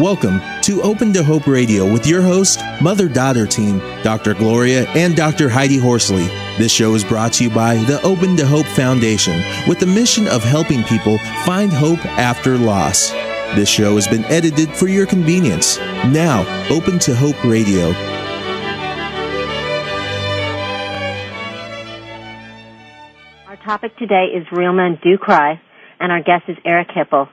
Welcome to Open to Hope Radio with your host, mother daughter team, Dr. Gloria and Dr. Heidi Horsley. This show is brought to you by the Open to Hope Foundation with the mission of helping people find hope after loss. This show has been edited for your convenience. Now, Open to Hope Radio. Our topic today is Real Men Do Cry, and our guest is Eric Hipple.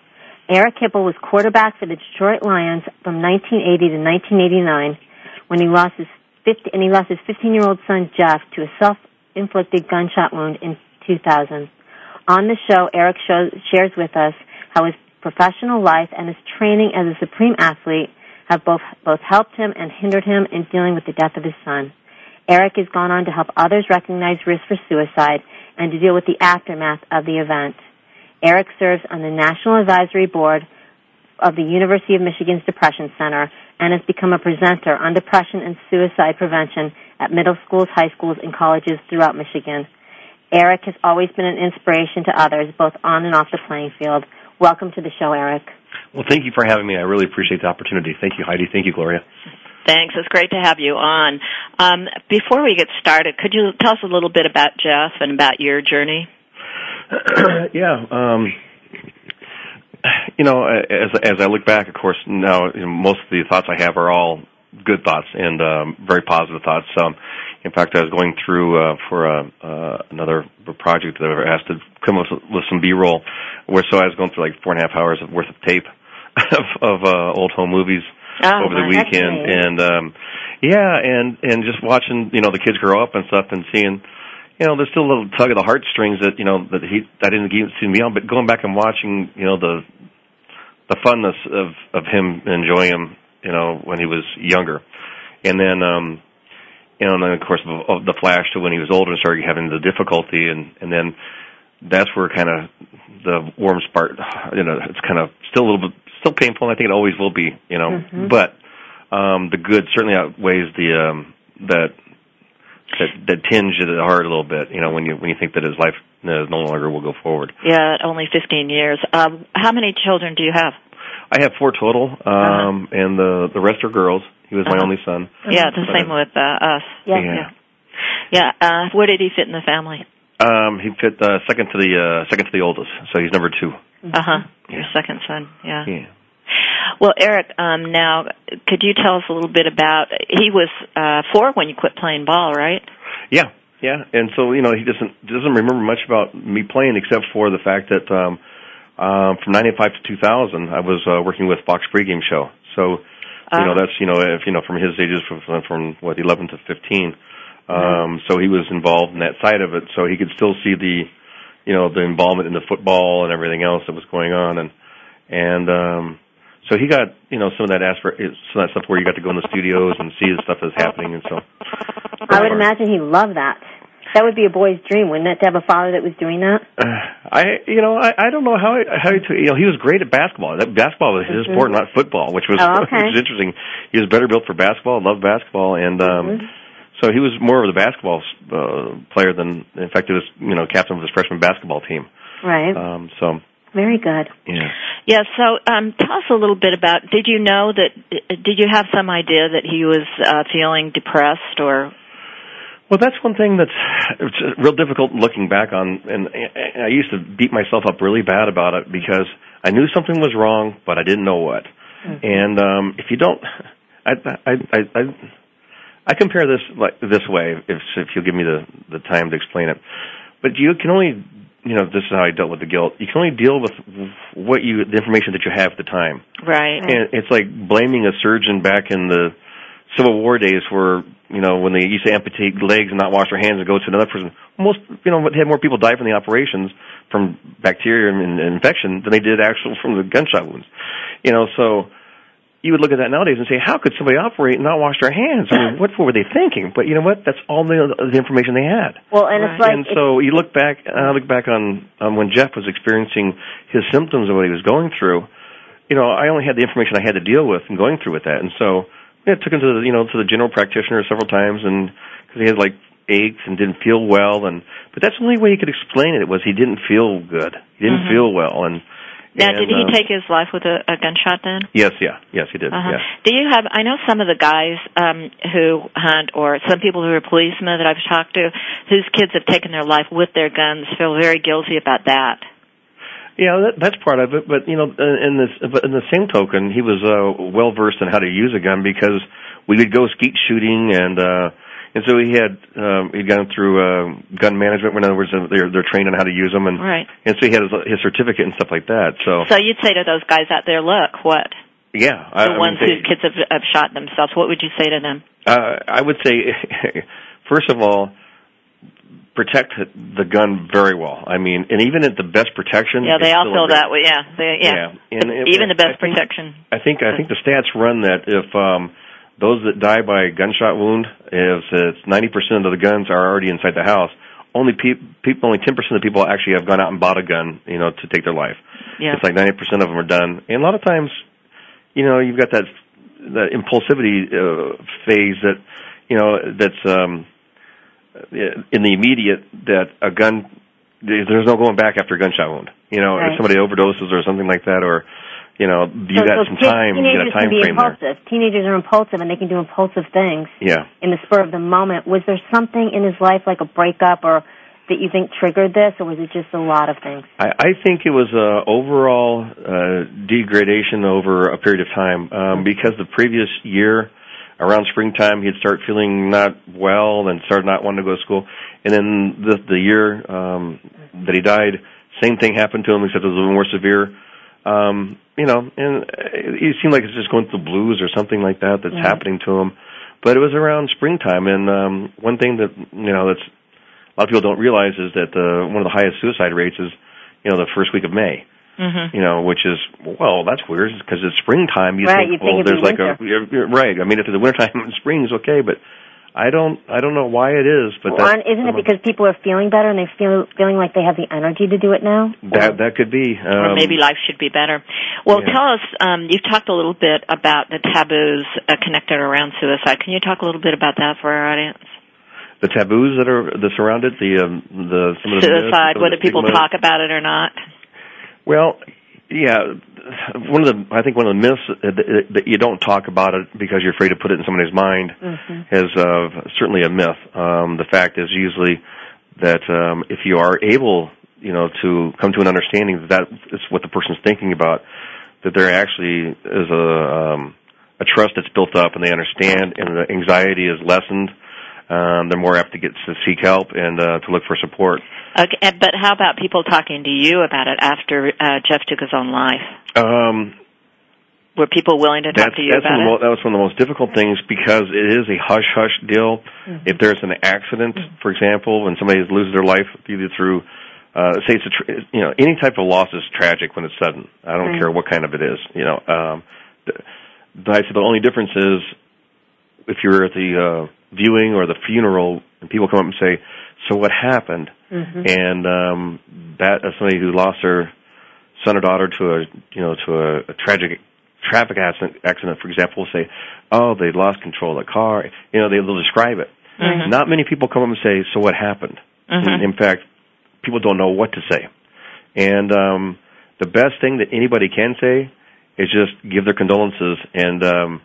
Eric Hipple was quarterback for the Detroit Lions from 1980 to 1989 when he lost his 50, and he lost his 15-year-old son Jeff to a self-inflicted gunshot wound in 2000. On the show, Eric shows, shares with us how his professional life and his training as a supreme athlete have both both helped him and hindered him in dealing with the death of his son. Eric has gone on to help others recognize risk for suicide and to deal with the aftermath of the event. Eric serves on the National Advisory Board of the University of Michigan's Depression Center and has become a presenter on depression and suicide prevention at middle schools, high schools, and colleges throughout Michigan. Eric has always been an inspiration to others, both on and off the playing field. Welcome to the show, Eric. Well, thank you for having me. I really appreciate the opportunity. Thank you, Heidi. Thank you, Gloria. Thanks. It's great to have you on. Um, before we get started, could you tell us a little bit about Jeff and about your journey? yeah. Um, you know, as as I look back, of course, now you know, most of the thoughts I have are all good thoughts and um, very positive thoughts. Um, in fact, I was going through uh, for a, uh, another project that I was asked to come up with some B-roll, where so I was going through like four and a half hours of worth of tape of, of uh, old home movies oh, over the weekend, and um, yeah, and and just watching you know the kids grow up and stuff, and seeing you know, there's still a little tug of the heartstrings that you know that he I didn't get to me on, but going back and watching, you know, the the funness of of him enjoying him, you know, when he was younger, and then um, you know, and then of course the, the flash to when he was older and started having the difficulty, and and then that's where kind of the warm spark, you know, it's kind of still a little bit still painful, and I think it always will be, you know, Mhm. but um, the good certainly outweighs the um, that that that tinge at the heart a little bit. You know, when you when you think that his life uh, no longer will go forward. Yeah, only 15 years. Um, how many children do you have? I have four total, um, and the the rest are girls. He was my Uh-huh. only son. Yeah, the same with uh, us. Yeah. Yeah. Yeah. Uh, where did he fit in the family? Um, he fit uh, second to the uh, second to the oldest, so he's number two. Uh huh. Your second son. Yeah. Yeah. Well, Eric, um, now could you tell us a little bit about? He was uh, four when you quit playing ball, right? Yeah, yeah, and so you know he doesn't doesn't remember much about me playing except for the fact that um, um, from '95 to 2000 I was uh, working with Fox pregame show. So you know Uh, that's you know if you know from his ages from from what 11 to 15. Um, so he was involved in that side of it, so he could still see the you know the involvement in the football and everything else that was going on, and and um, so he got you know some of that aspect, some of that stuff where you got to go in the studios and see the stuff that's happening, and so. I would imagine he loved that. That would be a boy's dream, wouldn't it, to have a father that was doing that? Uh, I, you know, I, I don't know how how he, you know he was great at basketball. That basketball was his Mhm. sport, not football, which was Oh, okay. which was interesting. He was better built for basketball, loved basketball, and um Mhm. so he was more of the basketball uh, player than, in fact, he was you know captain of his freshman basketball team. Right. Um, so Very good. yeah. Yeah. So, um, tell us a little bit about. Did you know that? Did you have some idea that he was uh, feeling depressed or? Well, that's one thing that's it's real difficult looking back on, and I used to beat myself up really bad about it because I knew something was wrong, but I didn't know what. And um, if you don't, I I I I, I compare this like this way, if if you'll give me the the time to explain it. But you can only, you know, this is how I dealt with the guilt. You can only deal with what you the information that you have at the time. Right. And it's like blaming a surgeon back in the Civil War days where, you know, when they used to amputate legs and not wash their hands and go to another person. Most, you know, had more people die from the operations from bacteria and, and infection than they did actual from the gunshot wounds. You know, so you would look at that nowadays and say, how could somebody operate and not wash their hands? I mean, what were they thinking? But you know what? That's all the, the information they had. Well, and it's like and so you look back, I look back on um, when Jeff was experiencing his symptoms of what he was going through. You know, I only had the information I had to deal with and going through with that, and so yeah, I took him to the you know to the general practitioner several times, and because he had like aches and didn't feel well, and but that's the only way he could explain it was he didn't feel good, he didn't Mhm. feel well, and Now, And, did he um, take his life with a, a gunshot then? Yes, yeah, yes, he did. Uh-huh. Yeah. Do you have? I know some of the guys um, who hunt, or some people who are policemen that I've talked to, whose kids have taken their life with their guns, feel very guilty about that. Yeah, that, that's part of it. But you know, in this, but in the same token, he was uh, well versed in how to use a gun because we would go skeet shooting, and uh, and so he had um, he'd gone through uh, gun management. In other words, uh, they're they're trained on how to use them, and Right. and so he had his, his certificate and stuff like that. So, So you'd say to those guys out there, look, what yeah, the I ones would whose kids have, have shot themselves. What would you say to them? uh, I would say, first of all. Protect the gun very well. I mean, and even at the best protection, Yeah, they all feel that way. Yeah, they, yeah. Yeah, and it- Even the I best think- protection. I think I think the stats run that if um, those that die by a gunshot wound, if it's ninety percent of the guns are already inside the house, only pe- people, only ten percent of people actually have gone out and bought a gun, you know, to take their life. Yeah. It's like ninety percent of them are done, and a lot of times, you know, you've got that that impulsivity uh, phase that, you know, that's um, in the immediate that a gun. There's no going back after a gunshot wound. You know, Right. if somebody overdoses or something like that, or you know, you so, got so some kids- time, you got a time can be frame there. impulsive. Teenagers are impulsive, and they can do impulsive things Yeah. in the spur of the moment. Was there something in his life, like a breakup, or that you think triggered this, or was it just a lot of things? I, I think it was uh, overall uh, degradation over a period of time um, because the previous year, around springtime, he'd start feeling not well and start not wanting to go to school. And then the, the year um, that he died, same thing happened to him, except it was a little more severe. Um, you know, and uh, it seemed like it's just going through the blues or something like that that's Mhm. happening to him. But it was around springtime, and um, one thing that you know that's a lot of people don't realize is that uh, one of the highest suicide rates is you know the first week of May. Mm-hmm. You know, which is well, that's weird because it's springtime. You Right, think well, think there's like a you're, you're right. I mean, if it's the wintertime is okay, but I don't I don't know why it is, but Well, that aren't- isn't it because people are feeling better and they feel feeling like they have the energy to do it now? that that could be or um, maybe life should be better. Well, yeah. tell us. Um, you've talked a little bit about the taboos uh, connected around suicide. Can you talk a little bit about that for our audience? the taboos that are that surround it. The um, the some of the myths, Suicide, some of whether the people talk about it or not. Well, yeah, one of the I think one of the myths that, you don't talk about it because you're afraid to put it in somebody's mind Mm-hmm. is uh, certainly a myth. Um, the fact is usually that um, if you are able, you know, to come to an understanding that that is what the person's thinking about, that there actually is a um, a trust that's built up and they understand, and the anxiety is lessened. Um, they're more apt to get to seek help and uh, to look for support. Okay, but how about people talking to you about it after uh, Jeff took his own life? Um, Were people willing to talk to you about one of the, it? mo- that was one of the most difficult things because it is a hush hush deal. Mm-hmm. If there's an accident, for example, when somebody loses their life either through uh, say it's a tr- you know any type of loss is tragic when it's sudden. I don't Right. care what kind of it is. You know, um, the, I said the only difference is if you're at the uh, viewing or the funeral and people come up and say, "So what happened?" Mm-hmm. and um, that as somebody who lost their son or daughter to a you know to a, a tragic traffic accident, accident, for example, will say, "Oh, they lost control of the car." You know, they, they'll describe it. Mhm. Not many people come up and say, "So what happened?" Mhm. In fact, people don't know what to say. And um, the best thing that anybody can say is just give their condolences and um,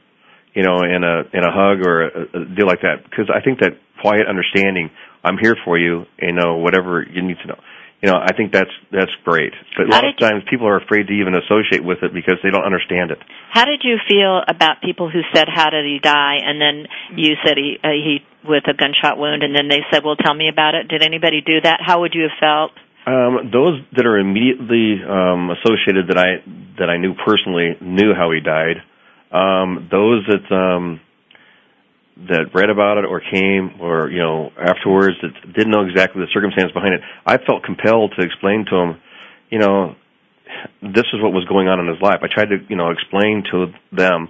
you know, in a in a hug or a, a deal like that. Because I think that quiet understanding, I'm here for you, you know, whatever you need to know. You know, I think that's that's great. But a lot of times people are afraid to even associate with it because they don't understand it. How did you feel about people who said, "How did he die?" and then you said he uh, he with a gunshot wound, and then they said, "Well, tell me about it." Did anybody do that? How would you have felt? Um, those that are immediately um, associated that I that I knew personally knew how he died. Um, those that um, that read about it or came or you know afterwards that didn't know exactly the circumstance behind it, I felt compelled to explain to them, you know, this is what was going on in his life. I tried to you know explain to them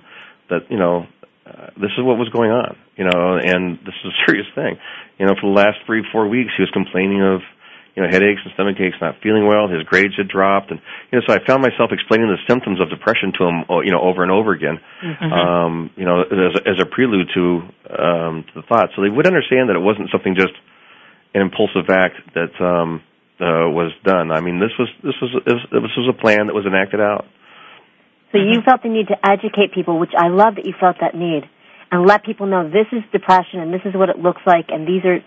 that you know uh, this is what was going on, you know, and this is a serious thing. You know, for the last three four weeks, he was complaining of you know, headaches and stomach aches, not feeling well. His grades had dropped, and you know, so I found myself explaining the symptoms of depression to him, uh, you know, over and over again, Mm-hmm. um, you know, as, a- as a prelude to um, to the thought. So they would understand that it wasn't something just an impulsive act that um, uh, was done. I mean, this was this was this was a plan that was enacted out. So you felt the need to educate people, which I love that you felt that need, and let people know this is depression and this is what it looks like, and these are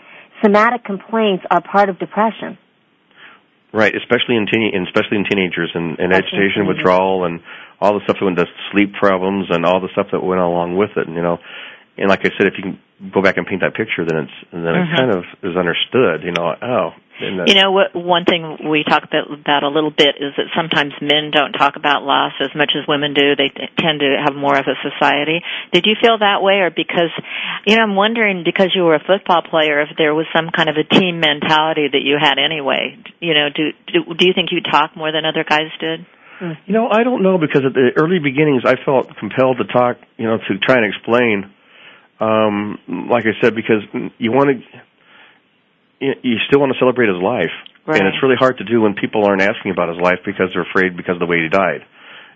somatic complaints are part of depression. Right, especially in teen, especially in teenagers and, and agitation, withdrawal, and all the stuff that went to sleep problems, and all the stuff that went along with it. And you know, and like I said, if you can go back and paint that picture, then it's then mm-hmm. it kind of is understood. You know, oh, you know what? One thing we talk about, about a little bit is that sometimes men don't talk about loss as much as women do. They tend to have more of a society. Did you feel that way, or because you know? I'm wondering because you were a football player, if there was some kind of a team mentality that you had anyway. You know, do do, do you think you talk more than other guys did? You know, I don't know because at the early beginnings, I felt compelled to talk. You know, to try and explain. Um, like I said, because you want to you still want to celebrate his life. Right. And it's really hard to do when people aren't asking about his life because they're afraid because of the way he died.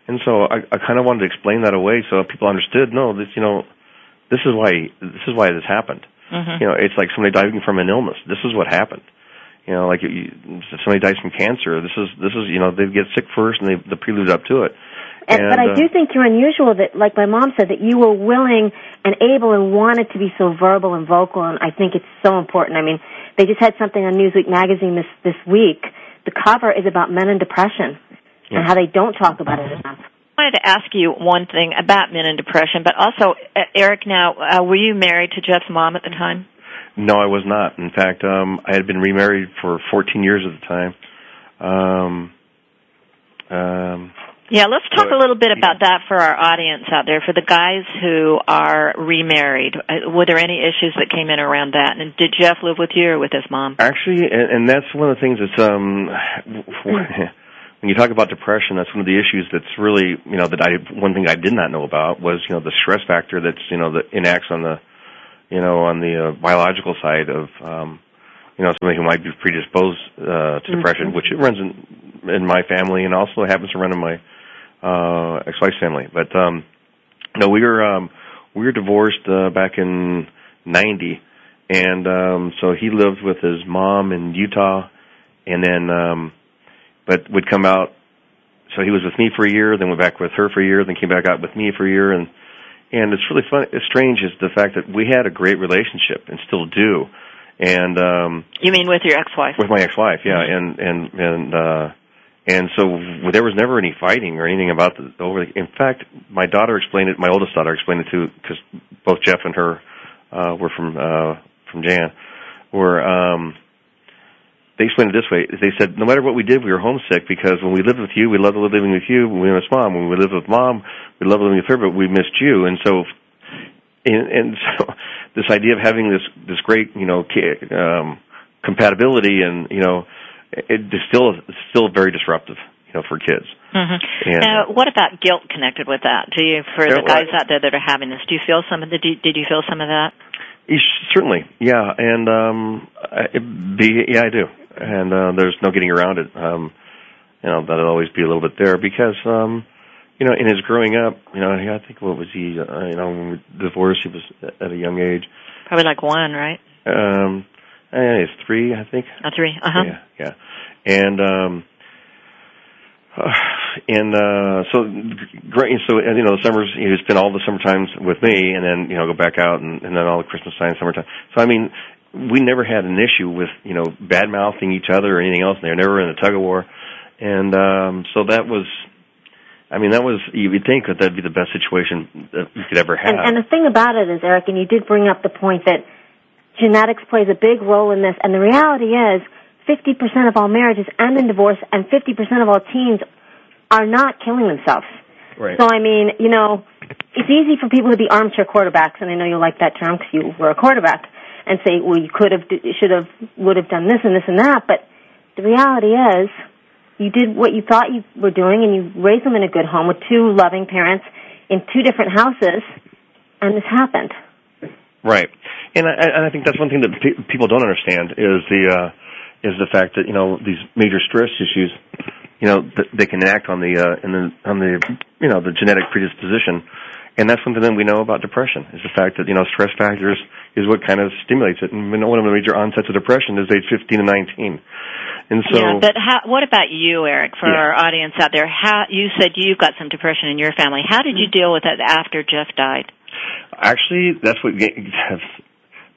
And so I, I kind of wanted to explain that away so people understood. No, this you know, this is why this is why this happened. Mm-hmm. You know, it's like somebody dying from an illness. This is what happened. You know, like you, somebody dies from cancer. This is this is you know they get sick first and they the prelude up to it. And, and, but I uh, do think you're unusual that, like my mom said, that you were willing and able and wanted to be so verbal and vocal, and I think it's so important. I mean, they just had something on Newsweek magazine this this week. The cover is about men and depression yeah. and how they don't talk about it enough. I wanted to ask you one thing about men and depression, but also, uh, Eric. Now, uh, were you married to Jeff's mom at the time? No, I was not. In fact, um, I had been remarried for 14 years at the time. Um, um, yeah, let's talk a little bit about that for our audience out there. For the guys who are remarried, uh, were there any issues that came in around that? And did Jeff live with you or with his mom? Actually, and, and that's one of the things that's um when you talk about depression, that's one of the issues that's really you know that I one thing I did not know about was you know the stress factor that's you know that enacts on the you know on the uh, biological side of um you know somebody who might be predisposed uh, to depression, mm-hmm. which it runs in in my family and also happens to run in my uh, ex-wife's family. But um, no, we were um, we were divorced uh, back in '90, and um, so he lived with his mom in Utah, and then um, but would come out. So he was with me for a year, then went back with her for a year, then came back out with me for a year, and and it's really fun. It's strange is the fact that we had a great relationship and still do. And um You mean with your ex-wife? With my ex-wife, yeah, and and and uh and so there was never any fighting or anything about the over. The, In fact, my daughter explained it. My oldest daughter explained it to because both Jeff and her uh, were from uh, from Jan. Were um, they explained it this way? They said no matter what we did, we were homesick because when we lived with you, we loved living with you. We missed mom. When we lived with mom, we loved living with her, but we missed you. And so, and, and so, this idea of having this this great you know um, compatibility and you know it is still still very disruptive, you know, for kids. Mm-hmm. And, now, what about guilt connected with that? Do you, for the guys out there that are having this, do you feel some of the? Did you feel some of that? Certainly, yeah, and um, it be yeah, I do, and uh, there's no getting around it. Um, you know, that'll always be a little bit there because, um, you know, in his growing up, you know, I think what was he? Uh, you know, when we divorced, he was at a young age. Probably like one, right? Um, Eh, it's three, I think. Oh, three. Uh huh. Yeah, yeah. And um, uh, and uh, so great. So and, you know, the summers you know, spend all the summer times with me, and then you know go back out, and, and then all the Christmas time, summertime. So I mean, we never had an issue with you know bad mouthing each other or anything else. They were never in a tug of war, and um, so that was I mean, that was, you would think that that'd be the best situation that you could ever have. And, and the thing about it is, Eric, and you did bring up the point that genetics plays a big role in this, and the reality is 50% of all marriages end in divorce, and 50% of all teens are not killing themselves. Right. So, I mean, you know, it's easy for people to be armchair quarterbacks, and I know you like that term because you were a quarterback, and say, well, you could have, should have, would have done this and this and that, but the reality is, you did what you thought you were doing, and you raised them in a good home with two loving parents in two different houses, and this happened. Right, and I, and I think that's one thing that pe- people don't understand is the uh, is the fact that you know these major stress issues, you know, th- they can act on the uh, in the on the you know the genetic predisposition, and that's something that we know about depression is the fact that you know stress factors is what kind of stimulates it, and one of the major onsets of depression is age 15 to 19, And so, yeah, but how, what about you, Eric? For Yeah. our audience out there, how you said you've got some depression in your family. How did you deal with it after Jeff died? Actually, that's what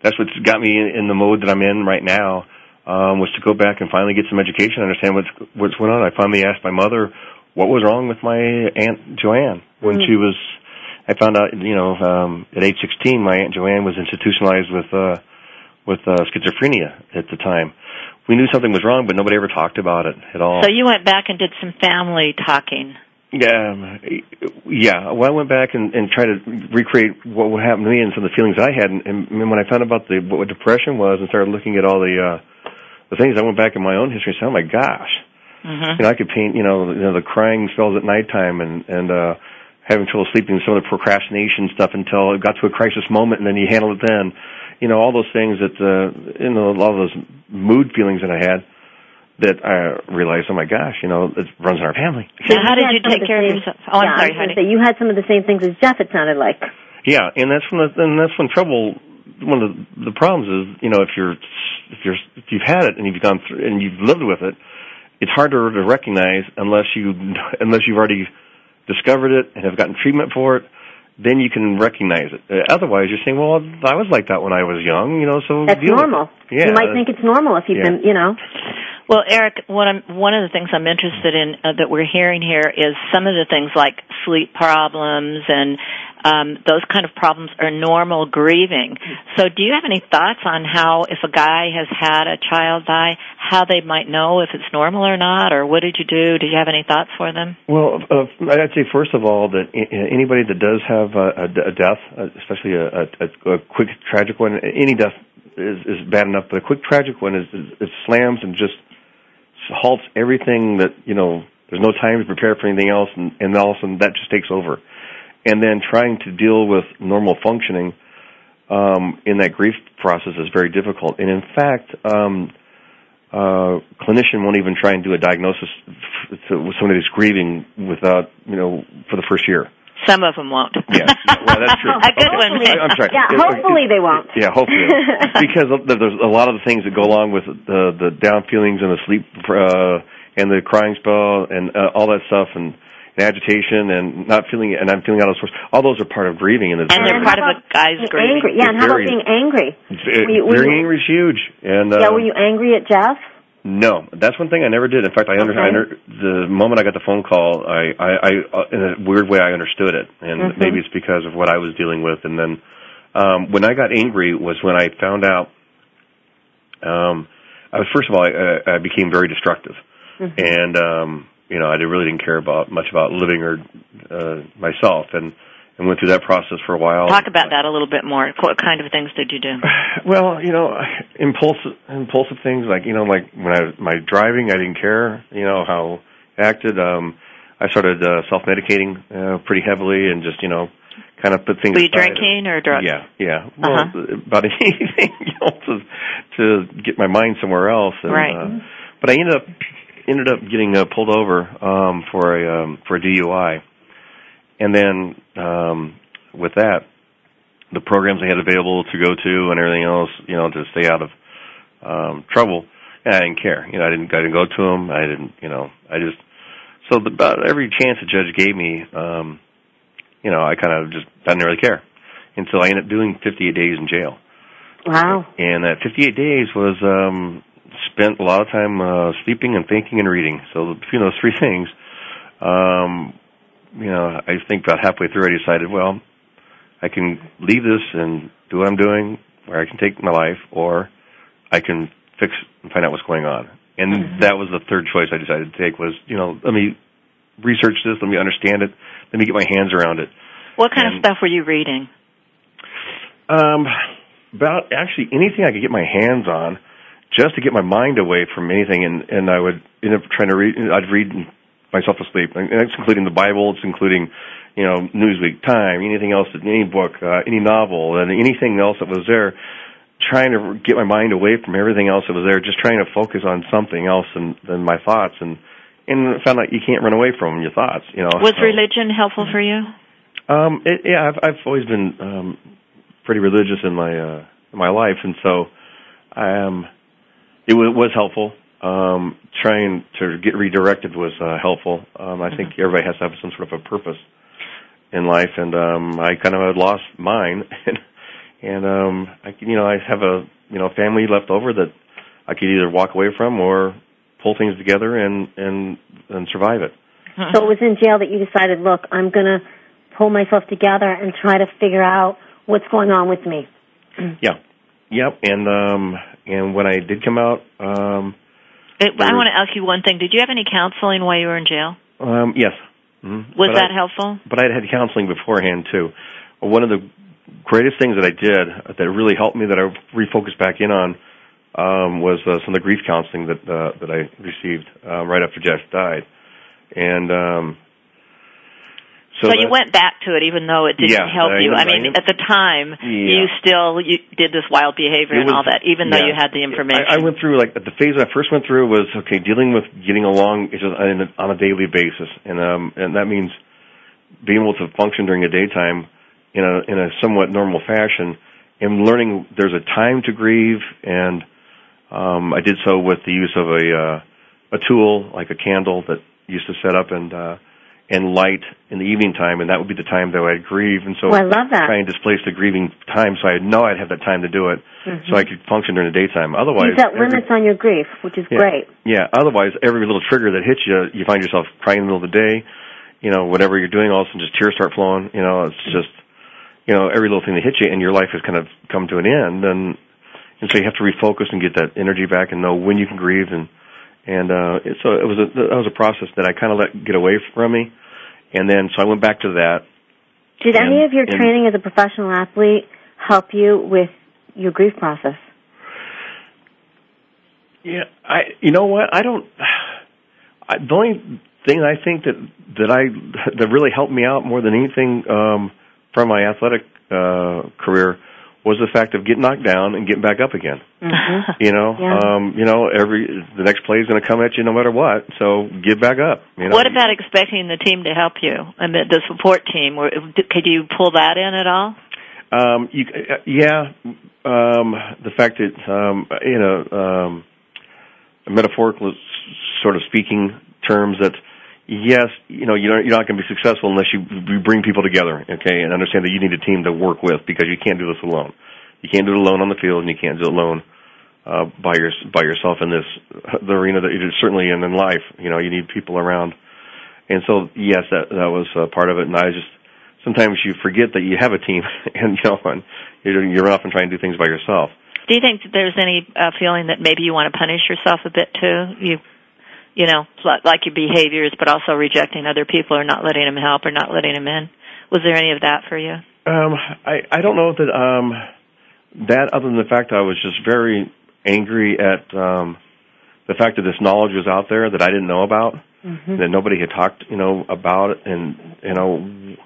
that's what's got me in, in the mode that I'm in right now. Um, was to go back and finally get some education, understand what's what's going on. I finally asked my mother what was wrong with my aunt Joanne when Mm. she was. I found out, you know, um, at age 16, my aunt Joanne was institutionalized with uh, with uh, schizophrenia at the time. We knew something was wrong, but nobody ever talked about it at all. So you went back and did some family talking. Yeah, um, yeah. Well, I went back and, and tried to recreate what would happen to me and some of the feelings I had. And, and when I found out about the what depression was and started looking at all the uh, the things, I went back in my own history and said, "Oh my gosh!" hmm You know, I could paint. You know, you know the crying spells at nighttime and and uh, having trouble sleeping. Some of the procrastination stuff until it got to a crisis moment, and then you handle it then. You know, all those things that uh, you know, a lot of those mood feelings that I had. That I realized, oh my gosh, you know, it runs in our family. So how did had you some of take the care of same- yourself? Oh, I'm sorry, was gonna honey. say, you had some of the same things as Jeff. It sounded like. Yeah, and that's when the, and that's when trouble. One of the, the problems is, you know, if you're if you're if you've had it and you've gone through and you've lived with it, it's harder to recognize unless you unless you've already discovered it and have gotten treatment for it. Then you can recognize it. Uh, otherwise, you're saying, "Well, I was like that when I was young," you know. So That's normal. Yeah, you might think it's normal if you've yeah. been, you know. Well, Eric, one of the things I'm interested in uh, that we're hearing here is some of the things like sleep problems and um, those kind of problems are normal grieving. So, do you have any thoughts on how, if a guy has had a child die, how they might know if it's normal or not, or what did you do? Do you have any thoughts for them? Well, uh, I'd say first of all that anybody that does have a, a, death, uh, especially a, a, a quick tragic one, any death is, is bad enough, but a quick tragic one is, is, is slams and just halts everything that you know. There's no time to prepare for anything else, and, and all of a sudden that just takes over. And then trying to deal with normal functioning um, in that grief process is very difficult. And in fact, um, uh, clinician won't even try and do a diagnosis f- to, with somebody who's grieving without, you know, for the first year. Some of them won't. Yeah, well, that's true. a good Okay. one. I- I'm sorry. Yeah, It- it- hopefully they won't. Yeah, hopefully. because there's a lot of the things that go along with the the down feelings and the sleep uh, and the crying spell and uh, all that stuff and, and agitation and not feeling and I'm feeling out of sorts. All those are part of grieving and it's And they're very, part of a guy's grieving. angry. Yeah, and It's how about being angry? it's- were you- were being you- angry is huge. And uh, yeah, were you angry at Jeff? No, that's one thing I never did. In fact, I under, I Okay. under the moment I got the phone call, I, I, I in a weird way, I understood it, and Mhm. maybe it's because of what I was dealing with. And then, um, when I got angry was when I found out. Um, I was first of all, I, I became very destructive, Mhm. and um, you know, I really didn't care about much about living or uh, myself, and and went through that process for a while. Talk about that a little bit more. What kind of things did you do? Well, you know, impulsive impulsive things like you know, like when I was my driving, I didn't care. You know how I acted. Um, I started uh, self medicating uh, pretty heavily and just you know, kind of put things. Were you aside. drinking or drugs? Yeah, yeah. Well, Uh-huh. about anything else to to get my mind somewhere else. And, Right. Uh, but I ended up ended up getting uh, pulled over um, for a um, for a DUI, and then um, with that, the programs I had available to go to and everything else, you know, to stay out of um, trouble. And I didn't care. You know, I didn't. I didn't go to them. I didn't. You know, I just. So the, about every chance the judge gave me, um, you know, I kind of just I didn't really care until I ended up doing 58 days in jail. Wow. And that 58 days was um, spent a lot of time uh, sleeping and thinking and reading. So between those three things, um, you know, I think about halfway through I decided, well, I can leave this and do what I'm doing, where I can take my life, or I can fix and find out what's going on. And Mm-hmm. that was the third choice I decided to take was, you know, let me research this, let me understand it, let me get my hands around it. What kind of stuff were you reading? Um, about actually anything I could get my hands on, just to get my mind away from anything, and and I would end up trying to read. I'd read myself to sleep, and that's including the Bible. It's including, you know, Newsweek, Time, anything else, any book, uh, any novel, and anything else that was there. Trying to get my mind away from everything else that was there, just trying to focus on something else than than my thoughts, and and found out you can't run away from your thoughts. You know, Was so- religion helpful for you? um, it, yeah, I've I've always been um, pretty religious in my uh, in my life, and so um, it was, was helpful. Um, trying to get redirected was uh, helpful. Um, I mm-hmm. think everybody has to have some sort of a purpose in life, and um, I kind of had lost mine, and and um, I you know I have a you know family left over that I could either walk away from or pull things together and and and survive it. So it was in jail that you decided, look, I'm going to pull myself together and try to figure out what's going on with me. Yeah. Yep. And um and when I did come out, um it, I want to ask you one thing. Did you have any counseling while you were in jail? Um yes. Mm-hmm. Was but that I, helpful? But I had counseling beforehand too. One of the greatest things that I did that really helped me that I refocused back in on um, was uh, some of the grief counseling that uh, that I received uh, right after Jeff died, and um, so, you went back to it, even though it didn't yeah, help you. I mean, I, at the time, yeah. you still you did this wild behavior it and all that, even yeah. though you had the information. I, I went through like the phase I first went through was okay, dealing with getting along just on a, on a daily basis, and um, and that means being able to function during the daytime in a in a somewhat normal fashion, and learning there's a time to grieve and um, I did so with the use of a uh, a tool like a candle that used to set up and uh, and light in the evening time, and that would be the time that I'd grieve. And so oh, I love that. try and displace the grieving time, so I know I'd have that time to do it, mm-hmm. so I could function during the daytime. Otherwise, you set limits on your grief, which is yeah, great. Yeah. Otherwise, every little trigger that hits you, you find yourself crying in the middle of the day. You know, whatever you're doing, all of a sudden just tears start flowing. You know, it's just, you know, every little thing that hits you, and your life has kind of come to an end, and and so you have to refocus and get that energy back and know when you can grieve and and uh so it was a that was a process that I kind of let get away from me and then so I went back to that. Did and, any of your training as a professional athlete help you with your grief process? Yeah I you know what? I don't I, the only thing I think that that I that really helped me out more than anything um from my athletic uh career was the fact of getting knocked down and getting back up again. Mm-hmm. You know, yeah. um, you know, every the next play is going to come at you no matter what. So get back up. You know? What about expecting the team to help you? Mean, the support team. Could you pull that in at all? Um, you, uh, yeah. Um, the fact that um, you know, um, metaphorical sort of speaking terms that yes, you know, you're not going to be successful unless you, bring people together, okay, and understand that you need a team to work with because you can't do this alone. You can't do it alone on the field, and you can't do it alone uh, by your by yourself in this the arena that you're certainly in in life. You know, you need people around, and so yes, that that was uh, part of it. And I just sometimes you forget that you have a team, and you know, and you're, you're off and trying to do things by yourself. Do you think that there's any uh, feeling that maybe you want to punish yourself a bit too? You you know, like your behaviors, but also rejecting other people or not letting them help or not letting them in. Was there any of that for you? Um, I I don't know that um that other than the fact I was just very angry at um the fact that this knowledge was out there that I didn't know about, mm-hmm. that nobody had talked, you know, about it, and you know,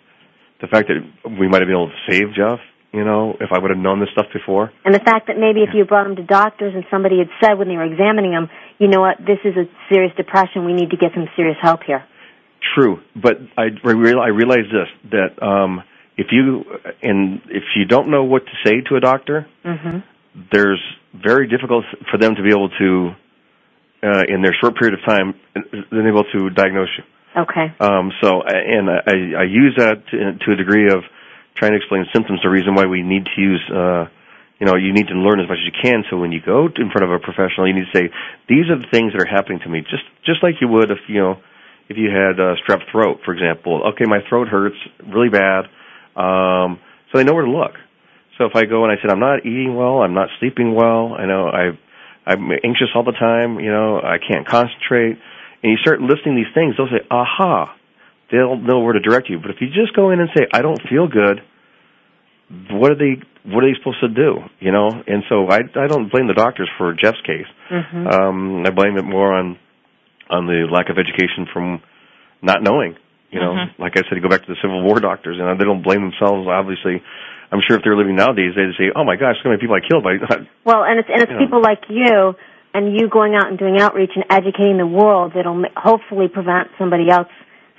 the fact that we might have been able to save Jeff you know, if I would have known this stuff before. And the fact that maybe if you brought him to doctors and somebody had said when they were examining him, you know what, this is a serious depression, we need to get some serious help here. True, but I, I realize this, that um, if you, and if you don't know what to say to a doctor, mm-hmm. there's very difficult for them to be able to, uh, in their short period of time, then able to diagnose you. Okay. Um, so, and I, I use that to, to a degree of trying to explain symptoms, the reason why we need to use, uh, you know, you need to learn as much as you can. So when you go in front of a professional, you need to say, these are the things that are happening to me, just just like you would if you know, if you had uh, strep throat, for example. Okay, my throat hurts really bad, um, so they know where to look. So if I go and I said, I'm not eating well, I'm not sleeping well, I know I, I'm anxious all the time, you know, I can't concentrate, and you start listing these things, they'll say, aha, they'll know where to direct you. But if you just go in and say, "I don't feel good," what are they? What are they supposed to do? You know? And so I I don't blame the doctors for Jeff's case. Mm-hmm. Um, I blame it more on on the lack of education from not knowing. You know, mm-hmm. like I said, you go back to the Civil War doctors, and they don't blame themselves. Obviously, I'm sure if they're living nowadays, they'd say, "Oh my gosh, so many people I killed by." Well, and it's and it's people like you and you going out and doing outreach and educating the world that'll hopefully prevent somebody else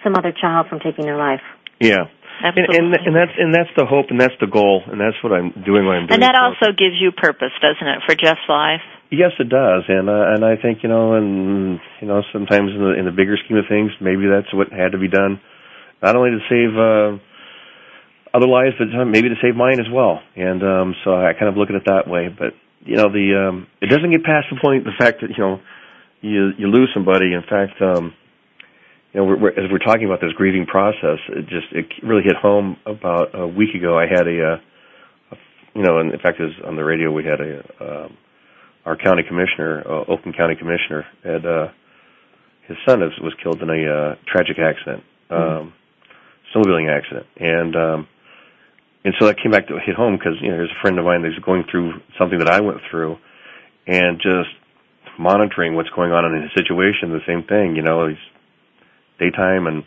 some other child from taking their life. Yeah. Absolutely. And, and and that's and that's the hope and that's the goal and that's what I'm doing. What I'm doing. And that also gives you purpose, doesn't it, for Jeff's life? Yes, it does, and uh, and I think you know, and you know, sometimes in the in the bigger scheme of things, maybe that's what had to be done, not only to save uh, other lives, but maybe to save mine as well. And um, so I kind of look at it that way. But you know, the um, it doesn't get past the point the fact that you know you you lose somebody. In fact, um, you know, we're, we're, as we're talking about this grieving process, it just it really hit home about a week ago. I had a, uh, you know, and in fact, it was on the radio. We had a um, our county commissioner, uh, Oakland County commissioner, had uh, his son was, was killed in a uh, tragic accident, um, mm-hmm. snowmobiling accident, and um, and so that came back to hit home because you know there's a friend of mine that's going through something that I went through, and just monitoring what's going on in his situation, the same thing, you know, he's daytime and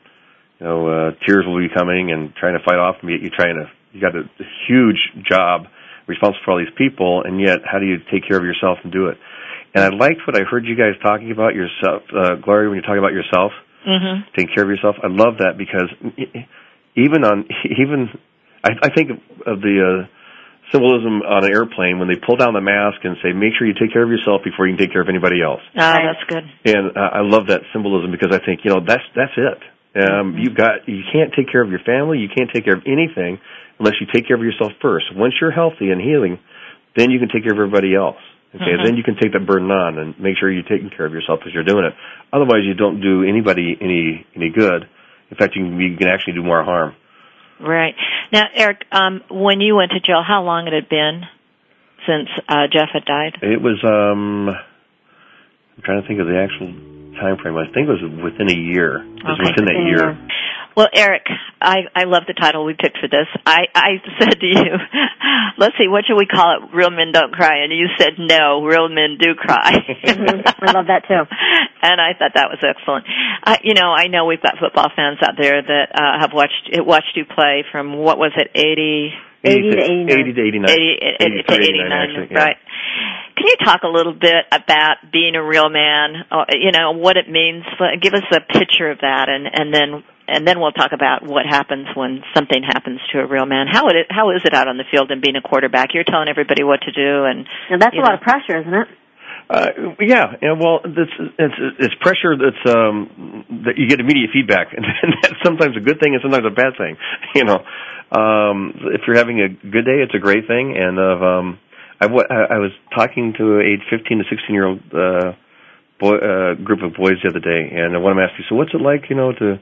you know uh, tears will be coming and trying to fight off. You trying to you got a, a huge job responsible for all these people, and yet how do you take care of yourself and do it? And I liked what I heard you guys talking about yourself, uh, Gloria, when you're talking about yourself, mm-hmm. taking care of yourself. I love that because even on even I, I think of the uh, symbolism on an airplane when they pull down the mask and say, "Make sure you take care of yourself before you can take care of anybody else." Ah, that's good. And uh, I love that symbolism because I think you know that's that's it. Um, mm-hmm. You've got you can't take care of your family, you can't take care of anything unless you take care of yourself first. Once you're healthy and healing, then you can take care of everybody else. Okay, mm-hmm. then you can take that burden on and make sure you're taking care of yourself as you're doing it. Otherwise, you don't do anybody any any good. In fact, you can, you can actually do more harm. Right now, Eric, um, when you went to jail, how long had it been since uh, Jeff had died? It was. um I'm trying to think of the actual time frame. I think it was within a year. It was okay. within that year. Well, Eric, I I love the title we picked for this. I I said to you, let's see, what should we call it? Real men don't cry, and you said no, real men do cry. mm-hmm. I love that too. And I thought that was excellent. Uh, you know, I know we've got football fans out there that uh, have watched watched you play from what was it, eighty. 80 to 89. 80 to 89. 80, 80 to 89, actually, yeah. right. Can you talk a little bit about being a real man? Uh, you know what it means. Give us a picture of that, and and then and then we'll talk about what happens when something happens to a real man. How it how is it out on the field and being a quarterback? You're telling everybody what to do, and now that's a know. lot of pressure, isn't it? Uh, yeah, yeah. Well, it's it's it's pressure that's um that you get immediate feedback, and that's sometimes a good thing and sometimes a bad thing. You know, um, if you're having a good day, it's a great thing. And of um, I, I was talking to a 15 to 16 year old uh, boy uh, group of boys the other day, and one of them asked me, "So what's it like, you know, to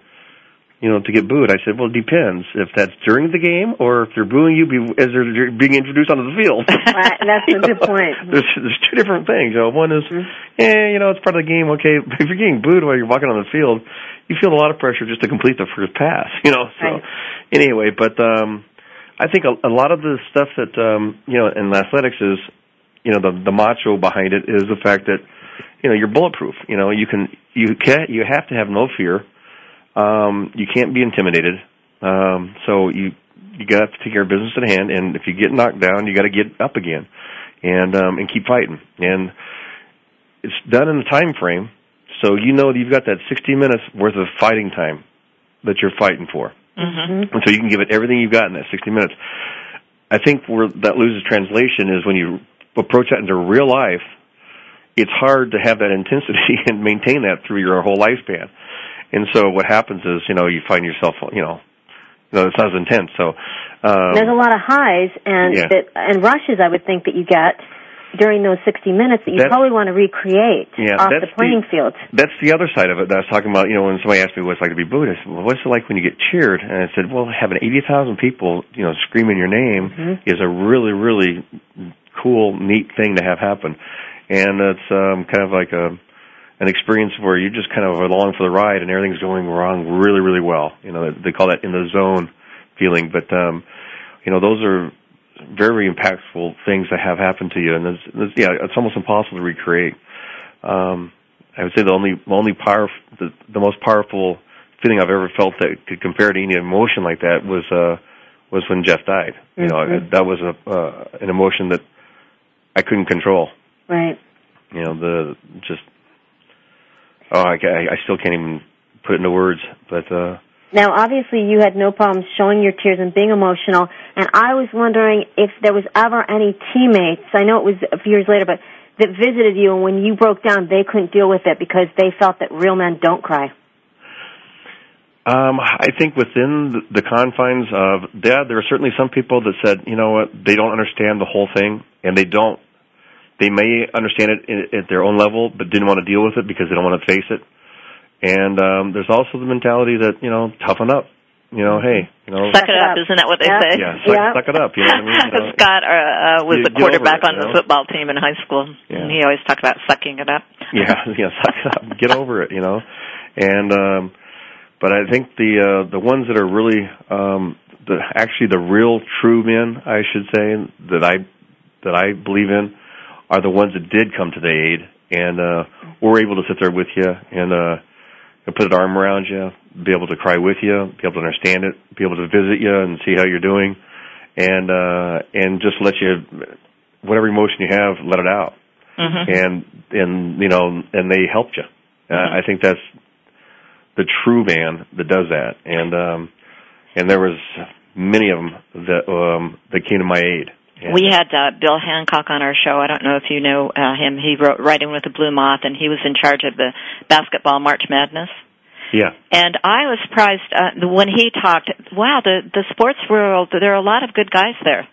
you know, to get booed. I said, well, it depends if that's during the game or if they're booing you as they're being introduced onto the field. Right, that's a good know, point. There's there's two different things. You know, one is, mm-hmm. eh, you know, it's part of the game. Okay, But if you're getting booed while you're walking on the field, you feel a lot of pressure just to complete the first pass. You know, so right. anyway, but um, I think a, a lot of the stuff that um, you know in athletics is, you know, the the macho behind it is the fact that, you know, you're bulletproof. You know, you can you can you have to have no fear um, you can't be intimidated. Um, so you you got to take care of business at hand, and if you get knocked down, you got to get up again, and um, and keep fighting. And it's done in a time frame, so you know that you've got that 60 minutes worth of fighting time that you're fighting for, mm-hmm. and so you can give it everything you've got in that 60 minutes. I think where that loses translation is when you approach that into real life. It's hard to have that intensity and maintain that through your whole lifespan. And so what happens is, you know, you find yourself, you know, you know, it's not as intense. So um, there's a lot of highs and yeah. that, and rushes. I would think that you get during those 60 minutes that you that's, probably want to recreate yeah, off the playing the, field. That's the other side of it that I was talking about. You know, when somebody asked me what it's like to be booed, I said, "Well, what's it like when you get cheered?" And I said, "Well, having 80,000 people, you know, screaming your name mm-hmm. is a really, really cool, neat thing to have happen." And it's um, kind of like a an experience where you're just kind of along for the ride and everything's going wrong really, really well. You know, they call that in the zone feeling. But um, you know, those are very impactful things that have happened to you, and it's, it's, yeah, it's almost impossible to recreate. Um, I would say the only the only power the, the most powerful feeling I've ever felt that could compare to any emotion like that was uh, was when Jeff died. You know, Mm-hmm. that was a uh, an emotion that I couldn't control. Right. You know, the just oh, I, I still can't even put it into words. But uh, Now, obviously, you had no problem showing your tears and being emotional, and I was wondering if there was ever any teammates. I know it was a few years later, but that visited you, and when you broke down, they couldn't deal with it because they felt that real men don't cry? Um, I think within the confines of Dad, there are certainly some people that said, you know what, they don't understand the whole thing, and they don't. They may understand it at their own level, but didn't want to deal with it because they don't want to face it. And um, there's also the mentality that you know, toughen up. You know, hey, you know, suck it up. Isn't that what they Yeah. say? yeah, suck, Yeah. suck it up. You know what I mean? You know? Scott uh, uh, was You the quarterback it, on you the know? football team in high school, Yeah. and he always talked about sucking it up. yeah, yeah, suck it up, get over it, you know. And um but I think the uh the ones that are really um the actually the real true men, I should say, that I that I believe in are the ones that did come to the aid and uh were able to sit there with you and uh and put an arm around you, be able to cry with you, be able to understand it, be able to visit you and see how you're doing and uh and just let you whatever emotion you have, let it out hmm and and you know and they helped you. Uh, I think that's the true man that does that, and um, and there was many of them that um, that came to my aid. And, We had uh, Bill Hancock on our show. I don't know if you know uh, him. He wrote Riding with the Blue Moth, and he was in charge of the basketball March Madness. yeah, And I was surprised uh, when he talked. Wow, the the sports world. There are a lot of good guys there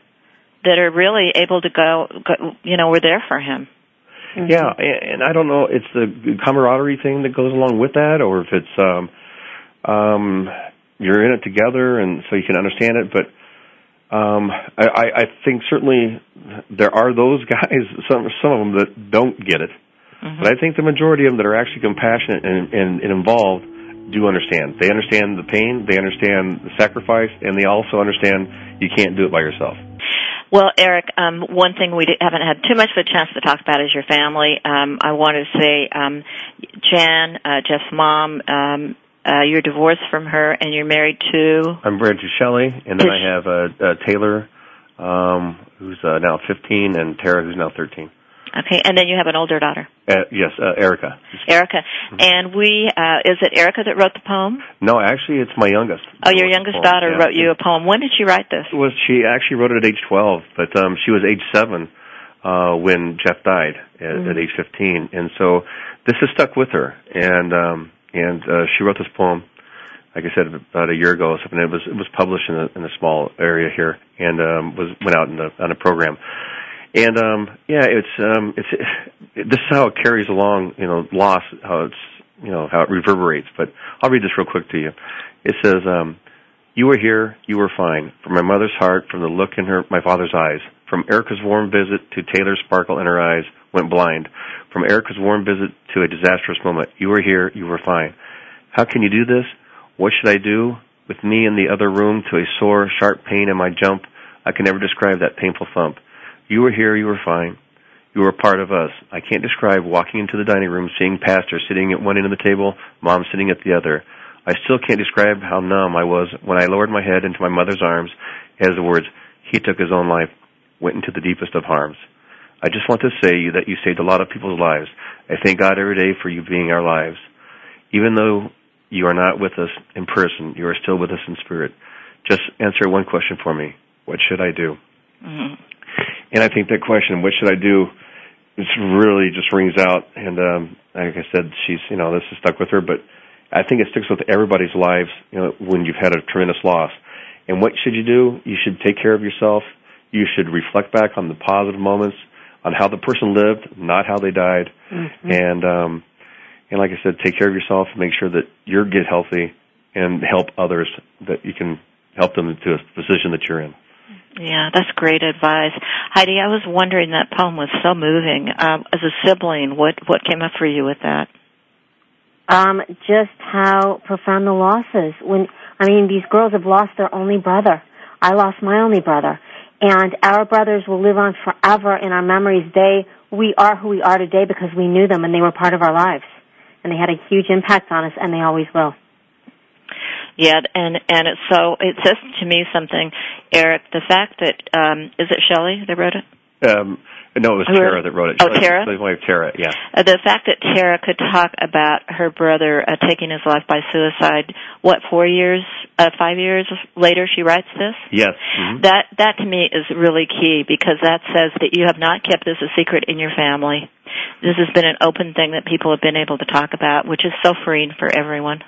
that are really able to go. go you know, were there for him. yeah, and, and I don't know. It's the camaraderie thing that goes along with that, or if it's um, um, you're in it together, and so you can understand it. But um, I, I I think certainly there are those guys, some some of them that don't get it. Mhm. But I think the majority of them that are actually compassionate and, and, and involved do understand. They understand the pain, they understand the sacrifice, and they also understand you can't do it by yourself. Well, Eric, um, one thing we haven't had too much of a chance to talk about is your family. Um, I want to say, um, Jan, uh, Jeff's mom, um, uh, you're divorced from her, and you're married to. I'm married to Shelley, and then I have uh, uh, Taylor, um, who's uh, now 15, and Tara, who's now 13. Okay, and then you have an older daughter, Uh, yes, uh, Erica. Erica. And we, uh, is it Erica that wrote the poem? No, actually, it's my youngest. Oh, your youngest daughter yeah. wrote you a poem. When did she write this? was she actually wrote it at age 12, but um, she was age seven uh, when Jeff died at, Mm-hmm. at age 15, and so this has stuck with her. And um, and uh, she wrote this poem, like I said, about a year ago. or Something it was it was published in a, in a small area here, and um, was went out in a, on a program. And um, yeah, it's um, it's it, this is how it carries along, you know, loss, how it's you know how it reverberates. But I'll read this real quick to you. It says. Um, you were here, you were fine. From my mother's heart, from the look in her my father's eyes. From Erica's warm visit to Taylor's sparkle in her eyes, went blind. From Erica's warm visit to a disastrous moment. You were here, you were fine. How can you do this? What should I do? With me in the other room to a sore, sharp pain in my jump, I can never describe that painful thump. You were here, you were fine. You were a part of us. I can't describe walking into the dining room, seeing Pastor sitting at one end of the table, Mom sitting at the other. I still can't describe how numb I was when I lowered my head into my mother's arms as the words, he took his own life, went into the deepest of harms. I just want to say that you saved a lot of people's lives. I thank God every day for you being our lives. Even though you are not with us in person, you are still with us in spirit. Just answer one question for me. What should I do? Mhm. And I think that question, what should I do, it's really just rings out. And um, like I said, she's, you know, this has stuck with her, but I think it sticks with everybody's lives, you know, when you've had a tremendous loss. And what should you do? You should take care of yourself. You should reflect back on the positive moments, on how the person lived, not how they died. Mm-hmm. And um, and like I said, take care of yourself. Make sure that you get healthy and help others that you can help them to a position that you're in. Yeah, that's great advice, Heidi. I was wondering that poem was so moving. Um, as a sibling, what what came up for you with that? um, just how profound the loss is. When I mean, these girls have lost their only brother. I lost my only brother, and our brothers will live on forever in our memories. They, we are who we are today because we knew them and they were part of our lives, and they had a huge impact on us, and they always will. Yeah, and and it's so it says to me something, Eric. The fact that um, is it Shelley that wrote it? Um, No, it was Tara that wrote it. Oh, Tara? The wife Tara, yeah. Uh, the fact that Tara could talk about her brother uh, taking his life by suicide, what four years, uh, five years later, she writes this. Yes. mhm. That that to me is really key because that says that you have not kept this a secret in your family. This has been an open thing that people have been able to talk about, which is so freeing for everyone.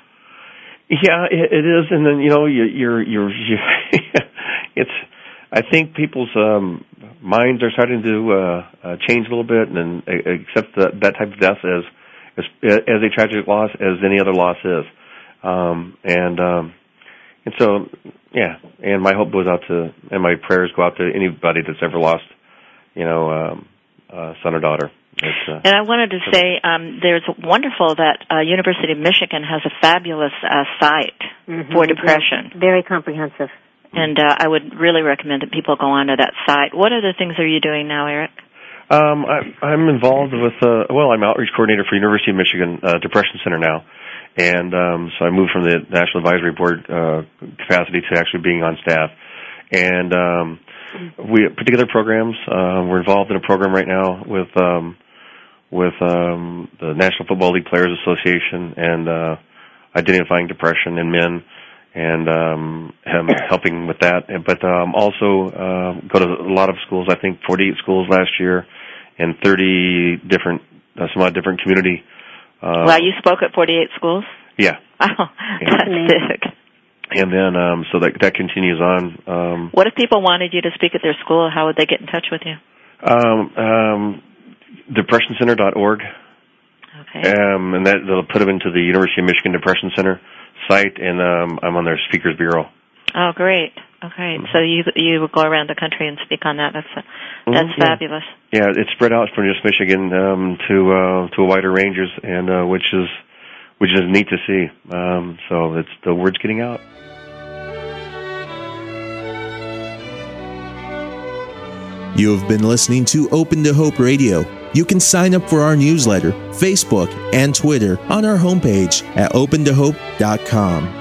Yeah, it, it is, and then you know you, you're you're you, it's. I think people's um, minds are starting to uh, uh, change a little bit, and then uh, accept that that type of death as as, as a tragic loss as any other loss is, um, and um, and so yeah, and my hope goes out to and my prayers go out to anybody that's ever lost, you know, um, uh, son or daughter. It's, uh, And I wanted to say um, there's wonderful that uh, University of Michigan has a fabulous uh, site Mhm. for depression. Very comprehensive. And uh, I would really recommend that people go onto that site. What other things are you doing now, Eric? Um, I, I'm involved with, uh, well, I'm outreach coordinator for University of Michigan uh, Depression Center now, and um, so I moved from the National Advisory Board uh, capacity to actually being on staff. And um, we put together programs. Uh, we're involved in a program right now with um, with um, the National Football League Players Association and uh, identifying depression in men and um, him helping with that. But um, also uh, go to a lot of schools. I think 48 schools last year, and 30 different, uh, some odd different community. Uh, well, you spoke at 48 schools. yeah, Oh, that's big. and then um, so that that continues on. Um, What if people wanted you to speak at their school? How would they get in touch with you? um, um, depressioncenter.org, Okay. um, and that they'll put them into the University of Michigan Depression Center site, and um, I'm on their speakers bureau. Oh, great. Okay, so you you would go around the country and speak on that. That's that's Mhm, fabulous. Yeah, it's spread out from just Michigan um, to uh, to a wider ranges, and uh, which is which is neat to see. Um, so it's the word's getting out. You have been listening to Open to Hope Radio. You can sign up for our newsletter, Facebook, and Twitter on our homepage at opentohope.com.